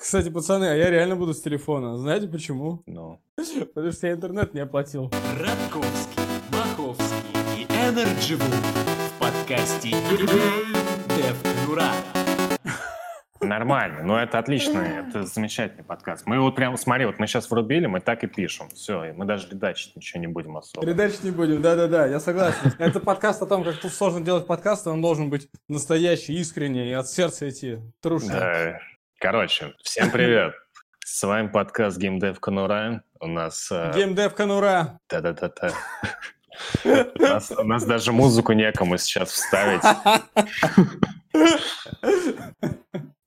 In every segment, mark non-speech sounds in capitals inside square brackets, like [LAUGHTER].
Кстати, пацаны, а я реально буду с телефона. Знаете почему? Ну, [LAUGHS] Потому что я интернет не оплатил. Радковский, Маховский и Energy в подкасте Дев Конура. нормально. Ну, это отлично. [LAUGHS] Это замечательный подкаст. Мы вот прям, смотри, вот мы сейчас врубили, мы так и пишем. Все, и мы даже редачить ничего не будем особо. Передач не будем, да-да-да, я согласен. [LAUGHS] Это подкаст о том, как тут сложно делать подкаст, он должен быть настоящий, искренний, и от сердца идти. Трушно. Да. Короче, всем привет. С вами подкаст GameDev Конура. У нас... э, Геймдев Конура. Та-та-та-та. У нас, у нас даже музыку некому сейчас вставить.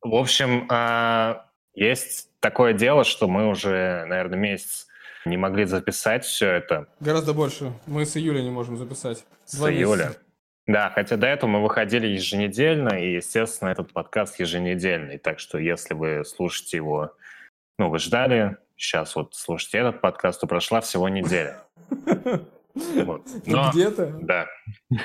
В общем, а, есть такое дело, что мы уже, наверное, месяц не могли записать все это Гораздо больше. Мы с июля не можем записать. с июля. месяца. Да, хотя до этого мы выходили еженедельно, и, естественно, этот подкаст еженедельный. Так что, если вы слушаете его, ну, вы ждали, сейчас вот слушайте этот подкаст, то прошла всего неделя. [LAUGHS] Вот. Ну, Но, Где-то. да, [LAUGHS]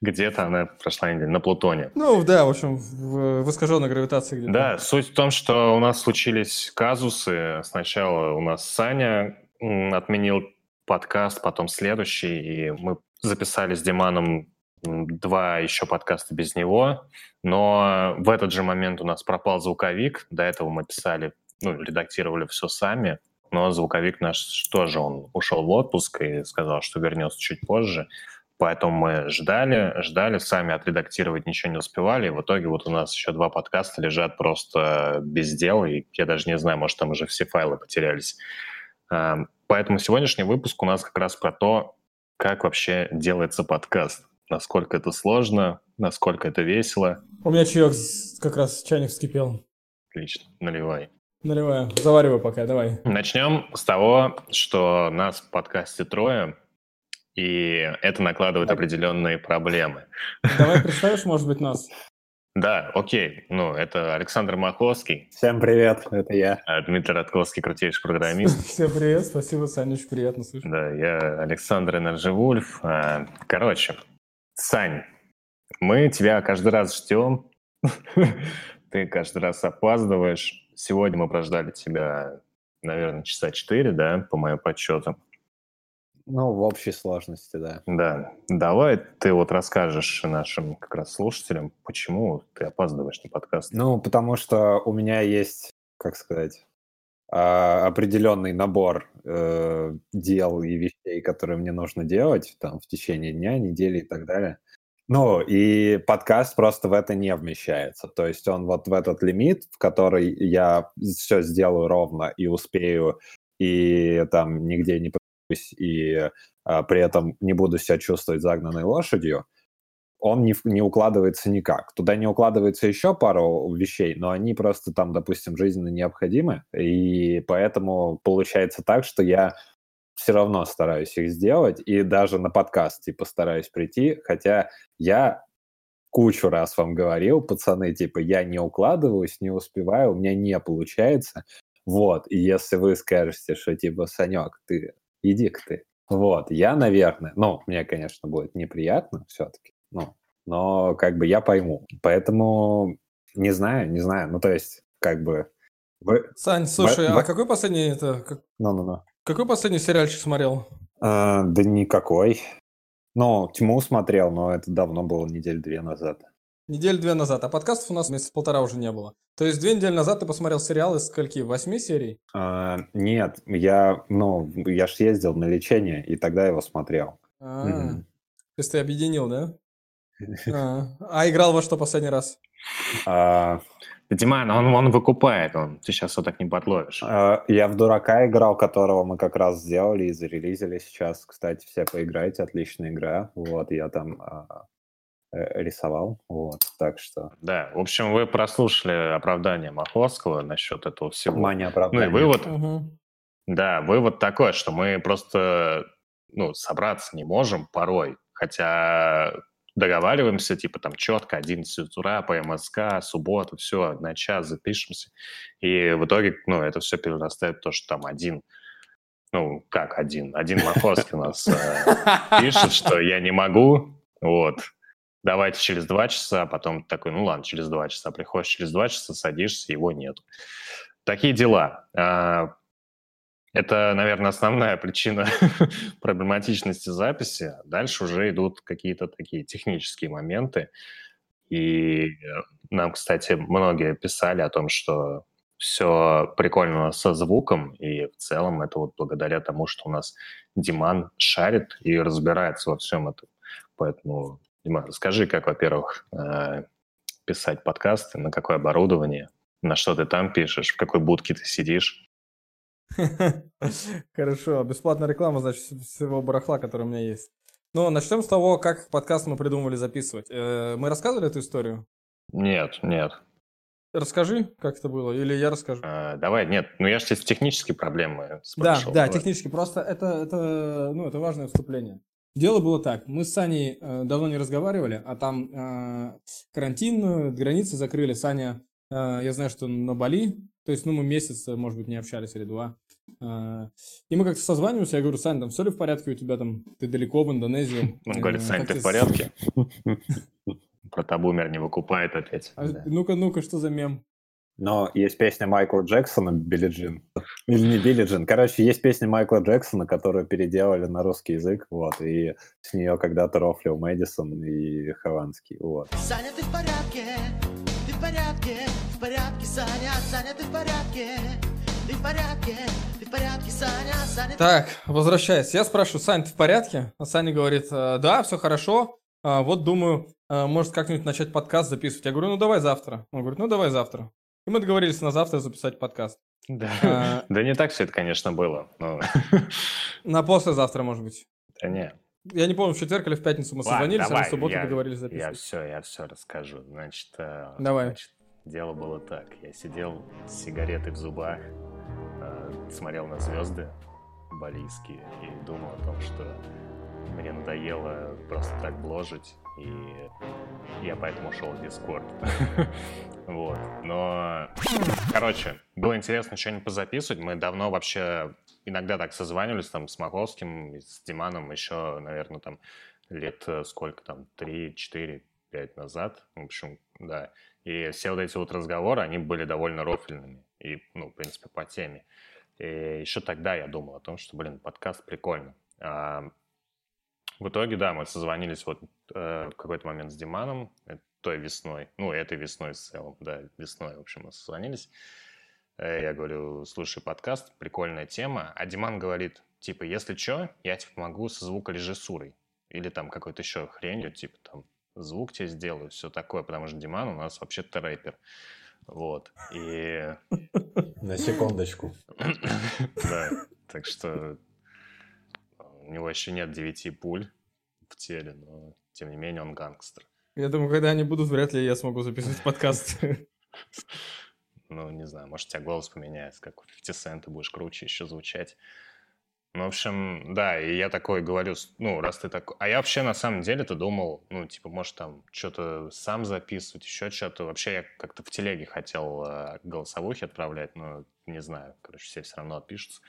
где-то она прошла неделя на Плутоне. Ну, да, в общем, в, в искаженной гравитации где-то. Да, суть в том, что у нас случились казусы. Сначала у нас Саня отменил подкаст, потом следующий, и мы записали с Диманом два еще подкаста без него, но в этот же момент у нас пропал звуковик. До этого мы писали, ну, редактировали все сами, но звуковик наш тоже, он ушел в отпуск и сказал, что вернется чуть позже. Поэтому мы ждали, ждали, сами отредактировать ничего не успевали. И в итоге вот у нас еще два подкаста лежат просто без дела. И я даже не знаю, может, там уже все файлы потерялись. А, Поэтому сегодняшний выпуск у нас как раз про то, как вообще делается подкаст. Насколько это сложно, насколько это весело. У меня чаек как раз чайник вскипел. Отлично, наливай. Наливаю. Завариваю пока, давай. Начнем с того, что нас в подкасте трое, и это накладывает определенные проблемы. Давай [LAUGHS] представишь, может быть, нас. Да, окей. Ну, это Александр Маховский, Всем привет, это я. а Дмитрий Радковский, крутейший [LAUGHS] программист. Всем привет, спасибо, Саня, очень приятно слышать. Да, я Александр Энердживульф. А, Короче, Сань, мы тебя каждый раз ждем. [LAUGHS] Ты каждый раз опаздываешь. Сегодня мы прождали тебя, наверное, часа четыре, да, по моим подсчетам. Ну, в общей сложности, да. Да, давай ты вот расскажешь нашим как раз слушателям, почему ты опаздываешь на подкаст. Ну, потому что у меня есть, как сказать, определенный набор э, дел и вещей, которые мне нужно делать там в течение дня, недели и так далее. Ну, и подкаст просто в это не вмещается. То есть он вот в этот лимит, в который я все сделаю ровно и успею, и там нигде не подусь, и а, при этом не буду себя чувствовать загнанной лошадью, он не, не укладывается никак. Туда не укладывается еще пару вещей, но они просто там, допустим, жизненно необходимы, и поэтому получается так, что я все равно стараюсь их сделать, и даже на подкаст типа стараюсь прийти, хотя я кучу раз вам говорил, пацаны, типа, я не укладываюсь, не успеваю, у меня не получается, вот, и если вы скажете, что типа, Санек, ты иди-ка ты, вот, я, наверное, ну, мне, конечно, будет неприятно все-таки, ну, но как бы я пойму. Поэтому не знаю, не знаю. Ну, то есть, как бы... Вы... Сань, слушай, в- а какой последний это, как- Ну-ну-ну. какой последний сериальчик смотрел? А, да никакой. Ну, Тьму смотрел, но это давно было, недель две назад. Неделю две назад, а подкастов у нас месяца полтора уже не было. То есть две недели назад ты посмотрел сериал из скольки? Восьми серий? А, нет, я, ну, я ж ездил на лечение, и тогда его смотрел. А, Мгм. То есть ты объединил, да? А, а играл во что последний раз? А, Диман, он, он выкупает, он, ты сейчас вот так не подловишь. а, я в Дурака играл, которого мы как раз сделали и зарелизили сейчас. Кстати, все поиграйте, отличная игра. Вот, я там э, рисовал, вот, так что... Да, в общем, вы прослушали оправдание Маховского насчет этого всего. Мания Ну и оправдания. вывод, Мгм. да, вывод такой, что мы просто, ну, собраться не можем порой, хотя договариваемся, типа, там, четко, 11 утра по МСК, суббота, все, на час запишемся, и в итоге, ну, это все перерастает в то, что там один, ну, как один, один Маховский нас э, пишет, что я не могу, вот, давайте через два часа, потом такой, ну ладно, через два часа, приходишь через два часа, садишься, его нет. такие дела. Это, наверное, основная причина [LAUGHS] проблематичности записи. Дальше уже идут какие-то такие технические моменты. И нам, кстати, многие писали о том, что все прикольно со звуком, и в целом это вот благодаря тому, что у нас Диман шарит и разбирается во всем этом. Поэтому, Диман, расскажи, как, во-первых, э, писать подкасты, на какое оборудование, на что ты там пишешь, в какой будке ты сидишь. [LAUGHS] Хорошо, бесплатная реклама, значит, всего барахла, который у меня есть. Ну, начнем с того, как подкаст мы придумывали записывать. Э, мы рассказывали эту историю? Нет, нет. Расскажи, как это было, или я расскажу. А, давай, нет, ну я же тебе технические проблемы спрашивал. Да, да, технически, просто это, это, ну, это важное вступление. Дело было так, мы с Саней э, давно не разговаривали, а там э, карантин, границы закрыли. Саня, э, я знаю, что на Бали, то есть, ну, мы месяц, может быть, не общались или два. Э, и мы как-то созваниваемся, я говорю, Саня, там все ли в порядке у тебя там, ты далеко в Индонезии? Он говорит, э, Сань, ты в порядке? Протабумер не выкупает опять. А, да. Ну-ка, ну-ка, что за мем? Но есть песня Майкла Джексона «Билли Джин». Или не Билли Джин. Короче, есть песня Майкла Джексона, которую переделали на русский язык, вот, и с нее когда-то рофлил Мэдисон и Хованский, вот. Саня, ты в порядке? Порядке? В порядке, Саня? Саня, ты в порядке? Ты в порядке? Ты в порядке, Саня? Саня... Так, возвращаясь. Я спрашиваю, Саня, ты в порядке? А Саня говорит, «Э, да, все хорошо. А, вот думаю, а, может как-нибудь начать подкаст записывать. Я говорю, ну давай завтра. Он говорит, ну давай завтра. И мы договорились на завтра записать подкаст. Да, а, [LAUGHS] да не так все это, конечно, было. Но... [LAUGHS] На послезавтра, может быть. Да не. Я не помню, в четверг или в пятницу мы Ладно, созвонились, давай, а на субботу я, договорились записывать. Я все, я все расскажу. Значит, э, давай. Значит, дело было так. Я сидел с сигаретой в зубах, э, смотрел на звезды балийские и думал о том, что мне надоело просто так бложить, и я поэтому ушел в Discord. [LAUGHS] вот. Но, короче, было интересно что-нибудь позаписывать. Мы давно вообще иногда так созванивались там с Маховским, с Диманом еще, наверное, там лет э, сколько там, 3, 4, 5 назад. В общем, да. И все вот эти вот разговоры, они были довольно рофельными. И, ну, в принципе, по теме. И еще тогда я думал о том, что, блин, подкаст прикольно. А в итоге, да, мы созвонились вот э, в какой-то момент с Диманом, э, той весной, ну, этой весной в целом, да, весной, в общем, мы созвонились. Э, я говорю, слушай, подкаст, прикольная тема. А Диман говорит, типа, если что, я тебе помогу со звукорежиссурой. Или там какой-то еще хренью, типа, там, звук тебе сделаю, все такое, потому что Диман у нас вообще-то рэпер. Вот. И... На секундочку. [LAUGHS] Да, так что у него еще нет девяти пуль в теле, но тем не менее он гангстер. Я думаю, когда они будут, вряд ли я смогу записывать подкаст. [LAUGHS] Ну, не знаю, может, у тебя голос поменяется, как в 50 Cent, ты будешь круче еще звучать. Ну, в общем, да, и я такой говорю, ну, раз ты такой... А я вообще на самом деле-то думал, ну, типа, может, там, что-то сам записывать, еще что-то. Вообще я как-то в телеге хотел э, голосовухи отправлять, но не знаю, короче, все все равно отпишутся.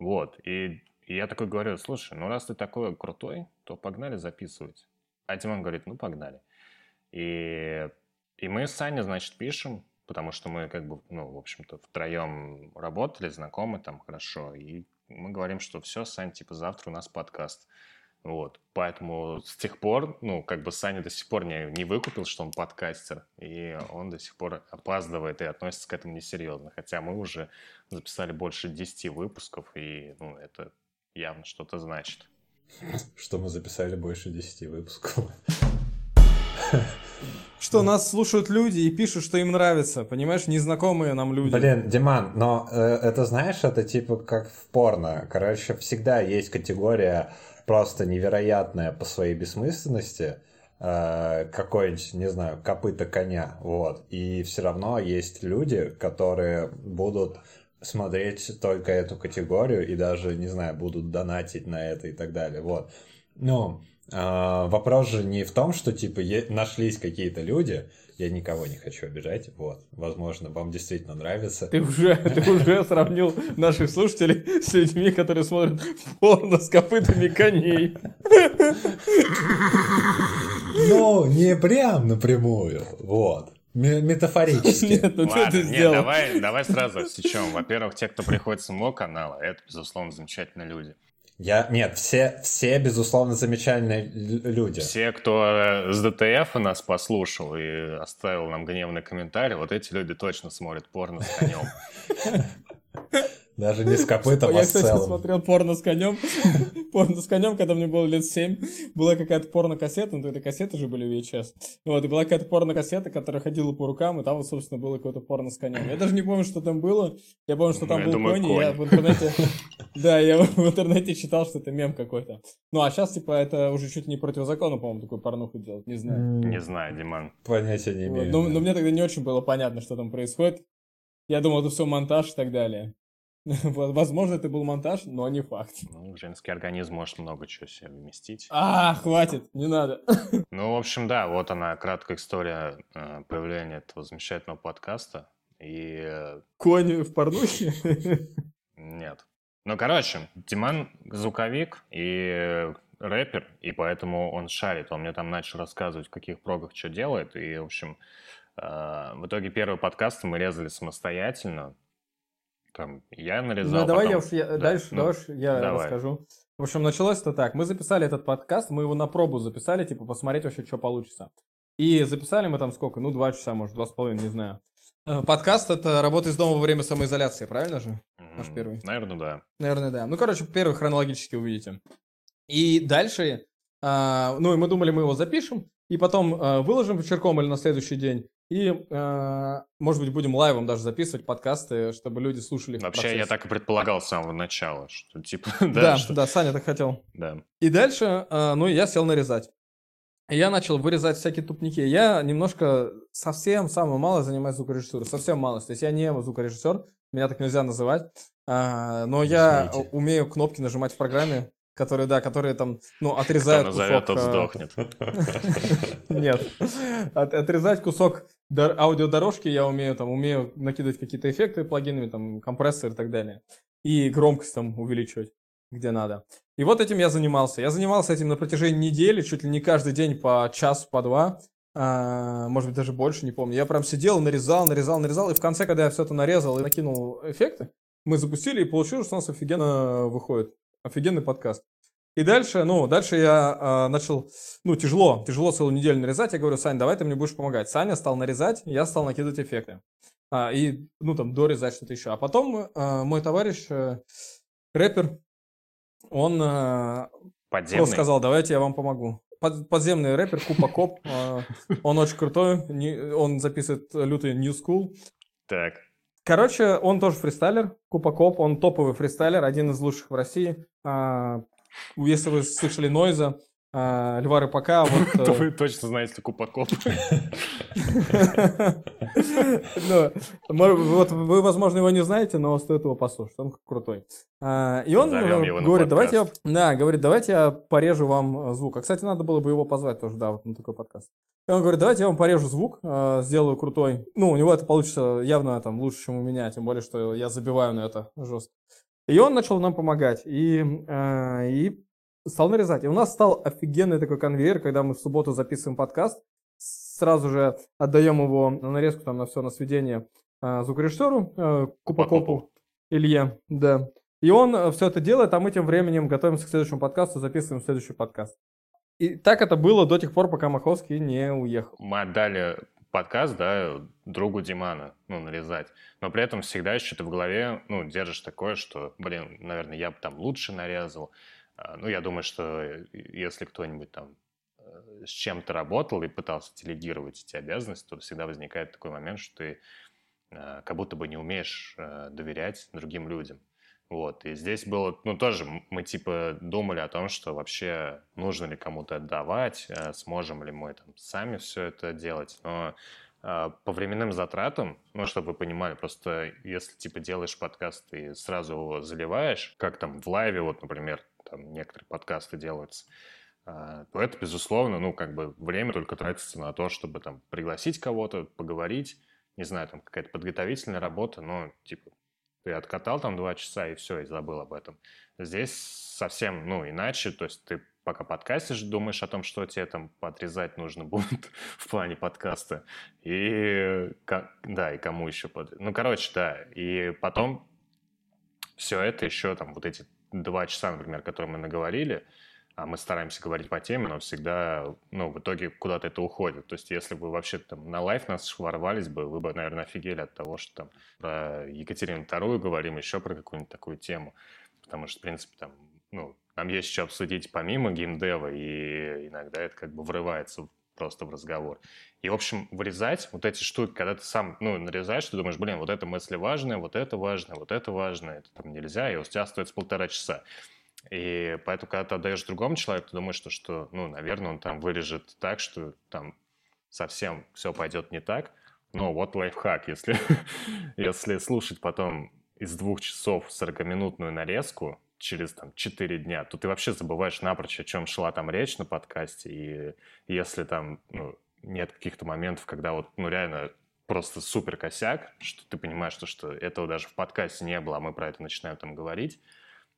Вот, и и я такой говорю, слушай, ну раз ты такой крутой, то погнали записывать. А Димон говорит, ну погнали. И, и мы с Саней, значит, пишем, потому что мы как бы, ну, в общем-то, втроем работали, знакомы там хорошо. И мы говорим, что все, Сань, типа завтра у нас подкаст. Вот, поэтому с тех пор, ну, как бы Саня до сих пор не, не выкупил, что он подкастер, и он до сих пор опаздывает и относится к этому несерьезно. Хотя мы уже записали больше 10 выпусков, и, ну, это явно что-то значит. [LAUGHS] Что мы записали больше 10 выпусков. Что нас слушают люди и пишут, что им нравится, понимаешь, незнакомые нам люди. Блин, Диман, но э, это знаешь, это типа как в порно. Короче, всегда есть категория просто невероятная по своей бессмысленности, э, какой-нибудь, не знаю, копыта коня, вот. И все равно есть люди, которые будут смотреть только эту категорию и даже, не знаю, будут донатить на это и так далее. Вот. Но э, вопрос же не в том, что типа е- нашлись какие-то люди, я никого не хочу обижать, вот. Возможно, вам действительно нравится. Ты уже, ты уже сравнил наших слушателей с людьми, которые смотрят порно с копытами коней. Ну, не прям напрямую, вот. Ме- Метафорически. Нет, ну ты Ладно, это нет, сделал. давай, давай сразу отсечем. Во-первых, те, кто приходит с моего канала, это, безусловно, замечательные люди. Я, нет, все, все, безусловно, замечательные люди. Все, кто э, с ДТФ нас послушал и оставил нам гневный комментарий, вот эти люди точно смотрят порно с конем. Даже не с копытом, Я, а с кстати, целым. смотрел порно с конем. Порно с конем, когда мне было лет 7. Была какая-то порно-кассета, ну, это кассеты же были VHS. Вот, и была какая-то порно-кассета, которая ходила по рукам, и там, вот, собственно, было какое-то порно с конем. Я даже не помню, что там было. Я помню, что Ну, там я был думаю, конь, и я конь. в интернете... [LAUGHS] Да, я в интернете читал, что это мем какой-то. Ну, а сейчас, типа, это уже чуть не противозаконно, по-моему, такую порнуху делать, не знаю. Не знаю, Диман. Понятия не Вот, имею. Но, да. но мне тогда не очень было понятно, что там происходит. Я думал, это все монтаж и так далее. [LAUGHS] Возможно, это был монтаж, но не факт. Ну, женский организм может много чего себе вместить. А, хватит, не надо. [LAUGHS] Ну, в общем, да, вот она, краткая история э, появления этого замечательного подкаста. И э, Конь в порнухе. [LAUGHS] нет. Ну, короче, Диман звуковик и рэпер, и поэтому он шарит. Он мне там начал рассказывать, в каких прогах что делает. И, в общем, э, в итоге первый подкаст мы резали самостоятельно. Там я нарезал. Ну, давай потом- я- да, дальше, ну, давай уж я давай. расскажу. В общем, началось это так. Мы записали этот подкаст, мы его на пробу записали, типа, посмотреть вообще, что получится. И записали мы там сколько? Ну, два часа, может, два с половиной, не знаю. Э, Подкаст — это работа из дома во время самоизоляции, правильно же? Наш М, первый. Наверное, да. Наверное, да. Ну, короче, первый хронологически увидите. И дальше, а, ну, и мы думали, мы его запишем, и потом а, выложим вечерком или на следующий день. И, а, может быть, будем лайвом даже записывать подкасты, чтобы люди слушали их Вообще, я так и предполагал с самого начала, что типа, Да, [LAUGHS] да, да, что- Саня так хотел. да. И дальше, а, ну, я сел нарезать. Я начал вырезать всякие тупники. Я немножко, совсем самое мало занимаюсь звукорежиссурой. Совсем мало. То есть я не звукорежиссер, меня так нельзя называть. А, но я Извините. умею кнопки нажимать в программе, которые, да, которые там, ну, Кто отрезают назовет, тот кусок, а, сдохнет. [LAUGHS] Нет. От- отрезать кусок аудиодорожки я умею, там, умею накидывать какие-то эффекты плагинами, там, компрессор и так далее. И громкость там увеличивать, где надо. И вот этим я занимался. Я занимался этим на протяжении недели, чуть ли не каждый день по часу, по два. А, может быть, даже больше, не помню. Я прям сидел, нарезал, нарезал, нарезал. И в конце, когда я все это нарезал и накинул эффекты, мы запустили, и получилось, что у нас офигенно выходит. Офигенный подкаст. И дальше, ну, дальше я а, начал, ну, тяжело, тяжело целую неделю нарезать. Я говорю, Сань, давай ты мне будешь помогать. Саня стал нарезать, я стал накидывать эффекты. А, и, ну, там, дорезать что-то еще. А потом а, мой товарищ, э, рэпер, он а, Подземный. просто сказал, давайте я вам помогу. Под- подземный рэпер Купа Коп, а, он очень крутой, не- он записывает лютый New School. Так, Короче, он тоже фристайлер, Купа Коп, он топовый фристайлер, один из лучших в России. Если вы слышали Нойза, а, Льва Рыбака, [LAUGHS] вот... то э, вы точно знаете Купакоп. [LAUGHS] Ну, мо- вот вы, возможно, его не знаете, но стоит его послушать, он крутой. А, И он говорит, давайте я, да, говорит, давайте я порежу вам э, звук. А, кстати, надо было бы его позвать тоже, да, вот на такой подкаст. И он говорит, давайте я вам порежу звук, э, сделаю крутой. Ну, у него это получится явно там лучше, чем у меня, тем более, что я забиваю на это жестко. И он начал нам помогать, и, э, и стал нарезать. И у нас стал офигенный такой конвейер, когда мы в субботу записываем подкаст, сразу же отдаем его на нарезку, там, на все, на сведение э, звукорежиссеру, э, Купакопу Илье, да. И он все это делает, а мы тем временем готовимся к следующему подкасту, записываем следующий подкаст. И так это было до тех пор, пока Маховский не уехал. Мы отдали подкаст, да, другу Димана, ну, нарезать. Но при этом всегда еще ты в голове, ну, держишь такое, что, блин, наверное, я бы там лучше нарезал. А, Ну, я думаю, что если кто-нибудь там э, с чем-то работал и пытался делегировать эти обязанности, то всегда возникает такой момент, что ты э, как будто бы не умеешь э, доверять другим людям. Вот, и здесь было, ну, тоже мы, типа, думали о том, что вообще нужно ли кому-то отдавать, э, сможем ли мы там сами все это делать, но э, по временным затратам, ну, чтобы вы понимали, просто если, типа, делаешь подкаст и сразу его заливаешь, как там в лайве, вот, например, там некоторые подкасты делаются, э, то это, безусловно, ну, как бы время только тратится на то, чтобы там пригласить кого-то, поговорить, не знаю, там какая-то подготовительная работа, но, типа, ты откатал там два часа и все, и забыл об этом. Здесь совсем, ну, иначе, то есть ты пока подкастишь, думаешь о том, что тебе там отрезать нужно [LAUGHS] будет в плане подкаста. И, да, и кому еще под... Ну, короче, да. И потом все это еще там вот эти два часа, например, которые мы наговорили, а мы стараемся говорить по теме, но всегда, ну, в итоге куда-то это уходит. То есть, если бы вообще там на лайф нас ворвались бы, вы бы, наверное, офигели от того, что там про Екатерину Вторую говорим, еще про какую-нибудь такую тему. Потому что, в принципе, там, ну, нам есть что обсудить помимо геймдева, и иногда это как бы врывается просто в разговор. И, в общем, вырезать вот эти штуки, когда ты сам, ну, нарезаешь, ты думаешь, блин, вот эта мысль важная, вот это важно, вот это важно, это там нельзя, и у тебя стоит полтора часа. И поэтому, когда ты отдаешь другому человеку, ты думаешь, что, что, ну, наверное, он там вырежет так, что там совсем все пойдет не так. Но вот лайфхак, если, [LAUGHS] если слушать потом из двух часов 40-минутную нарезку через там 4 дня, то ты вообще забываешь напрочь, о чем шла там речь на подкасте. И если там ну, нет каких-то моментов, когда вот, ну, реально просто супер косяк, что ты понимаешь, что, что этого даже в подкасте не было, а мы про это начинаем там говорить,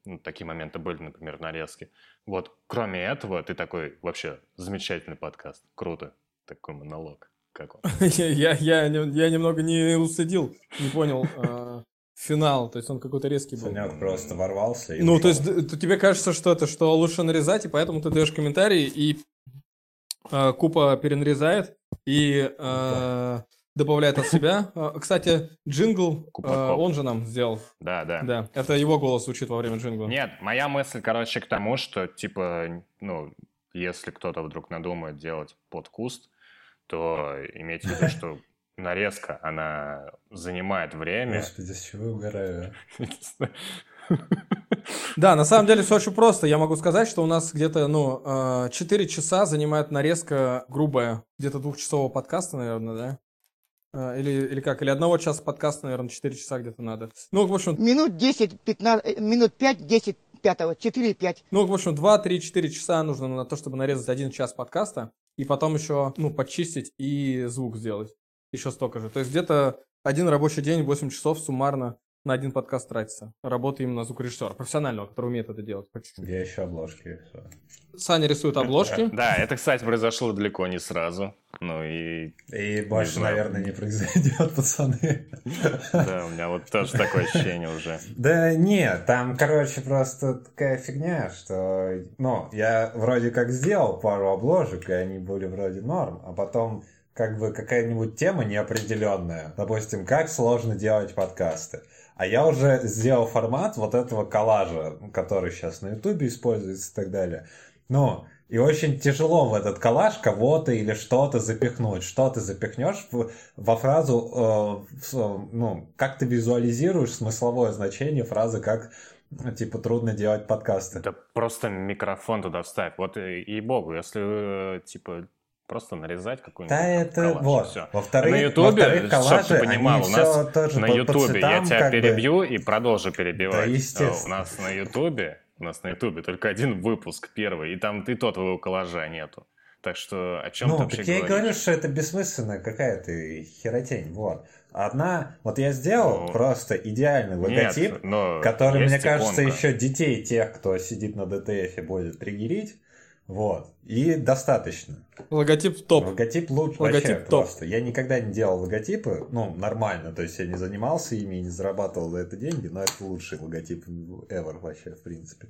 ну, такие моменты были, например, нарезки. Вот, кроме этого, ты такой вообще замечательный подкаст. Круто. Такой монолог. Как он? [LAUGHS] я, я, я немного не уследил, не понял э, финал, то есть он какой-то резкий был. Санек просто ворвался. И ну, ушел. то есть тебе кажется, что это, что лучше нарезать, и поэтому ты даешь комментарий, и э, Купа перенарезает, и э, добавляет от себя. А, кстати, джингл а, он же нам сделал. Да, да. Да, это его голос звучит во время джингла. Нет, моя мысль, короче, к тому, что, типа, ну, если кто-то вдруг надумает делать под куст, то имейте в виду, что [LAUGHS] нарезка, она занимает время. Господи, с чего я угораю? [LAUGHS] Да, на самом деле все очень просто. Я могу сказать, что у нас где-то, ну, 4 часа занимает нарезка грубая, где-то двухчасового подкаста, наверное, да? А, или, или как? Или одного часа подкаста, наверное, 4 часа где-то надо. Ну, в общем... Минут 10, 15, э, минут 5, 10, 5, 4, 5. Ну, в общем, 2, 3, 4 часа нужно на то, чтобы нарезать один час подкаста, и потом еще, ну, почистить и звук сделать. Еще столько же. То есть где-то один рабочий день, 8 часов суммарно на один подкаст тратится. Работа именно звукорежиссера, профессионального, который умеет это делать по чуть-чуть. Я еще обложки. Все. Саня рисует обложки. [LAUGHS] Да, это, кстати, произошло далеко не сразу. Ну и... И больше, наверное, не произойдет, [LAUGHS] пацаны. Да, у меня вот тоже такое ощущение уже. Да нет, там, короче, просто такая фигня, что... Ну, я вроде как сделал пару обложек, и они были вроде норм, а потом как бы какая-нибудь тема неопределенная. Допустим, как сложно делать подкасты. А я уже сделал формат вот этого коллажа, который сейчас на Ютубе используется и так далее. Ну, и очень тяжело в этот коллаж кого-то или что-то запихнуть. Что ты запихнешь в, во фразу, э, в, ну, как ты визуализируешь смысловое значение фразы, как типа трудно делать подкасты. Да просто микрофон туда вставь. Вот и, и богу, если типа просто нарезать какую-нибудь Да, это коллаж, вот. все. Во-вторых, на Ютубе, коллажи, чтобы ты понимал, у нас тоже на Ютубе, я тебя перебью бы... и продолжу перебивать. Да, естественно. У нас на Ютубе, у нас на Ютубе только один выпуск первый, и там ты тот твоего коллажа нету. Так что о чем ну, ты вообще я говоришь? и говорю, что это бессмысленная какая-то херотень, вот. Одна, вот я сделал Ну, просто идеальный логотип, Нет, который, мне кажется, иконка. еще детей тех, кто сидит на ДТФ будет триггерить. Вот. И достаточно. Логотип топ. Логотип лучше. Логотип вообще топ. просто. Я никогда не делал логотипы, ну, нормально. То есть я не занимался ими и не зарабатывал за это деньги, но это лучший логотип ever вообще, в принципе.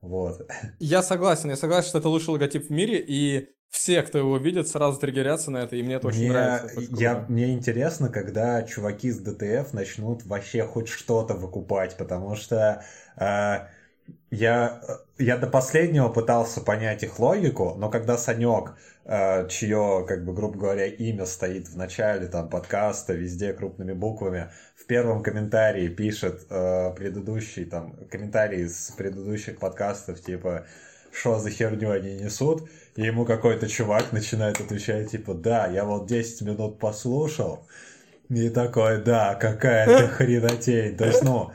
Вот. Я согласен, я согласен, что это лучший логотип в мире, и все, кто его видит, сразу триггерятся на это, и мне это очень Мне, нравится. я, мне интересно, когда чуваки с ДТФ начнут вообще хоть что-то выкупать, потому что э, я, я до последнего пытался понять их логику, но когда Санек, э, чье, как бы, грубо говоря, имя стоит в начале там подкаста, везде крупными буквами, в первом комментарии пишет э, предыдущий, там, комментарий из предыдущих подкастов, типа, что за херню они несут, и ему какой-то чувак начинает отвечать, типа, да, я вот 10 минут послушал, и такой, да, какая-то [LAUGHS] хренотень. То есть, ну,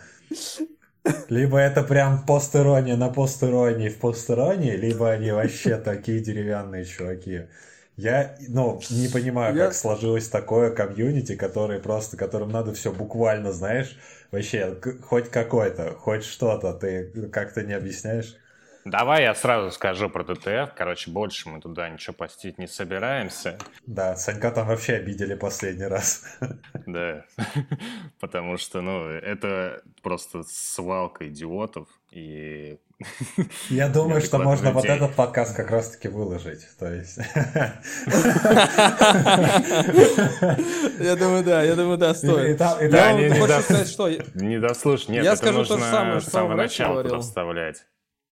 либо это прям постерония на постеронии в постеронии, либо они вообще [LAUGHS] такие деревянные чуваки. Я, ну, не понимаю, Я- как сложилось такое комьюнити, который просто, которым надо все буквально, знаешь, вообще, хоть какой-то, хоть что-то, ты как-то не объясняешь? Давай я сразу скажу про ДТФ. Короче, больше мы туда ничего постить не собираемся. Да, Санька там вообще обидели последний раз. Да. [LAUGHS] Потому что, ну, это просто свалка идиотов. И [LAUGHS] Я думаю, что можно вот этот подкаст как раз-таки выложить. То есть... [LAUGHS] Я думаю, да, я думаю, да, стоит. Я хочу сказать, что... не дослушай. Нет, Я это нужно с самого начала говорил.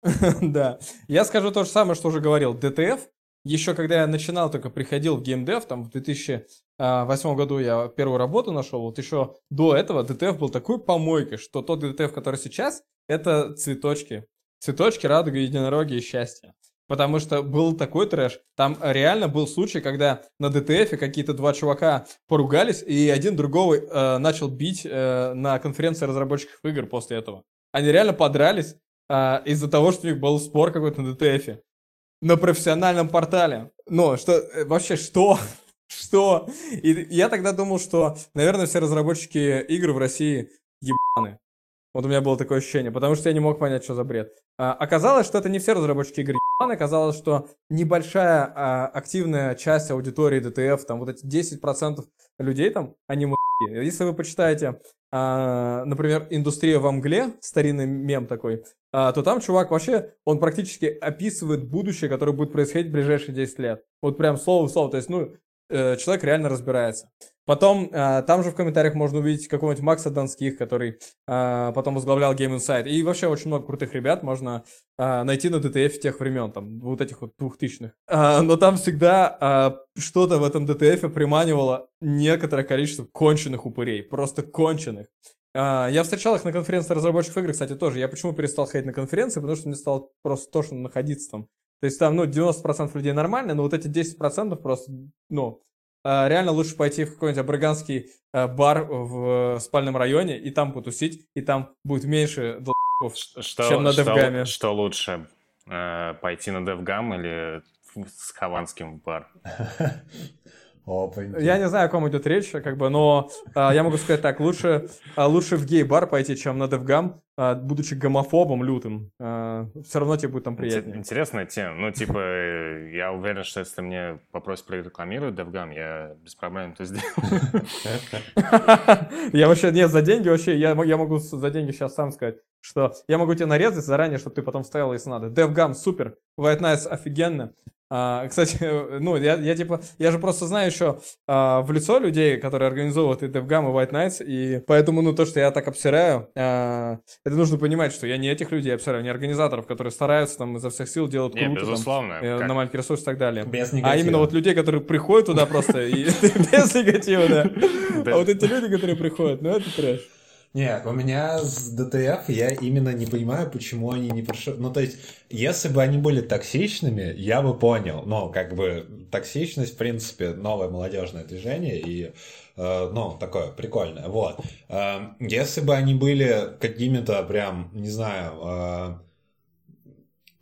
[LAUGHS] Да. Я скажу то же самое, что уже говорил. DTF, еще когда я начинал, только приходил в геймдев, там в 2008 году я первую работу нашел, вот еще до этого DTF был такой помойкой, что тот DTF, который сейчас, это цветочки. Цветочки, радуга, единороги и счастье. Потому что был такой трэш. Там реально был случай, когда на DTF е какие-то два чувака поругались, и один другого э, начал бить э, на конференции разработчиков игр после этого. Они реально подрались а, из-за того, что у них был спор какой-то на ДТФе. На профессиональном портале. Ну, что, э, вообще, что? [LAUGHS] Что? И я тогда думал, что, наверное, все разработчики игр в России ебаны. Вот у меня было такое ощущение, потому что я не мог понять, что за бред. А, оказалось, что это не все разработчики игр ебаны, оказалось, что небольшая а, активная часть аудитории DTF, там вот эти 10% людей там, они мудаки. Если вы почитаете, а, например, «Индустрия во мгле», старинный мем такой, а, то там чувак вообще, он практически описывает будущее, которое будет происходить в ближайшие 10 лет. Вот прям слово в слово. То есть, ну, э, человек реально разбирается. Потом, а, там же в комментариях можно увидеть какого-нибудь Макса Донских, который а, потом возглавлял Game Insight. И вообще очень много крутых ребят можно а, найти на DTF тех времен, там, вот этих вот двухтысячных. А, но там всегда а, что-то в этом DTF приманивало некоторое количество конченых упырей, просто конченых. А, я встречал их на конференции разработчиков игр, кстати, тоже. Я почему перестал ходить на конференции? Потому что мне стало просто тошно находиться там. То есть там, ну, 90% людей нормально, но вот эти 10% просто, ну, реально лучше пойти в какой-нибудь абраганский а, бар в э, спальном районе и там потусить, и там будет меньше долб***ов. Чем на что- DevGam. что лучше? э, Пойти на DevGam или с Хованским в бар? [LAUGHS] Опаньки. Я не знаю, о ком идет речь, как бы, но а, я могу сказать так, лучше, а, лучше в гей-бар пойти, чем на DevGam, а, будучи гомофобом лютым. все равно тебе будет там приятнее. Интересная тема. Ну, [LAUGHS] типа, э, я уверен, что если мне попросят прорекламировать DevGam, я без проблем это сделаю. [LAUGHS] Я вообще, нет, за деньги вообще, я, мо- я могу за деньги сейчас сам сказать, что я могу тебе нарезать заранее, чтобы ты потом вставил, если надо. DevGam супер, White Nights офигенно. А, кстати, [LAUGHS] ну, я, я типа, я же просто знаю еще а, в лицо людей, которые организовывают и DevGam, и White Nights, и поэтому, ну, то, что я так обсираю, а, это нужно понимать, что я не этих людей обсираю, не организаторов, которые стараются там изо всех сил, делают Не, круто, там, безусловно. э, как- на маленький ресурс и так далее. Без А негатива. именно вот людей, которые приходят туда просто и [LAUGHS] без негатива, да. Да. А вот эти люди, которые приходят, ну это трэш. Нет, у меня с ДТФ я именно не понимаю, почему они не прошли. Ну, то есть, если бы они были токсичными, я бы понял. Но, как бы, токсичность, в принципе, новое молодежное движение и, э, ну, такое прикольное. Вот. Э, если бы они были какими-то прям, не знаю, э,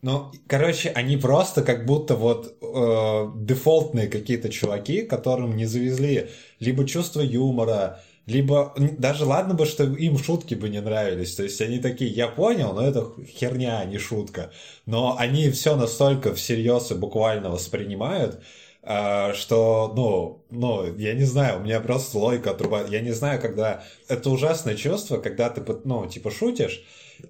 ну, короче, они просто как будто вот э, дефолтные какие-то чуваки, которым не завезли либо чувство юмора, либо даже ладно бы, что им шутки бы не нравились. То есть они такие, я понял, но это херня, а не шутка. Но они все настолько всерьез и буквально воспринимают, а, что, ну, ну, я не знаю, у меня просто логика отрубает. Я не знаю, когда... Это ужасное чувство, когда ты, ну, типа, шутишь,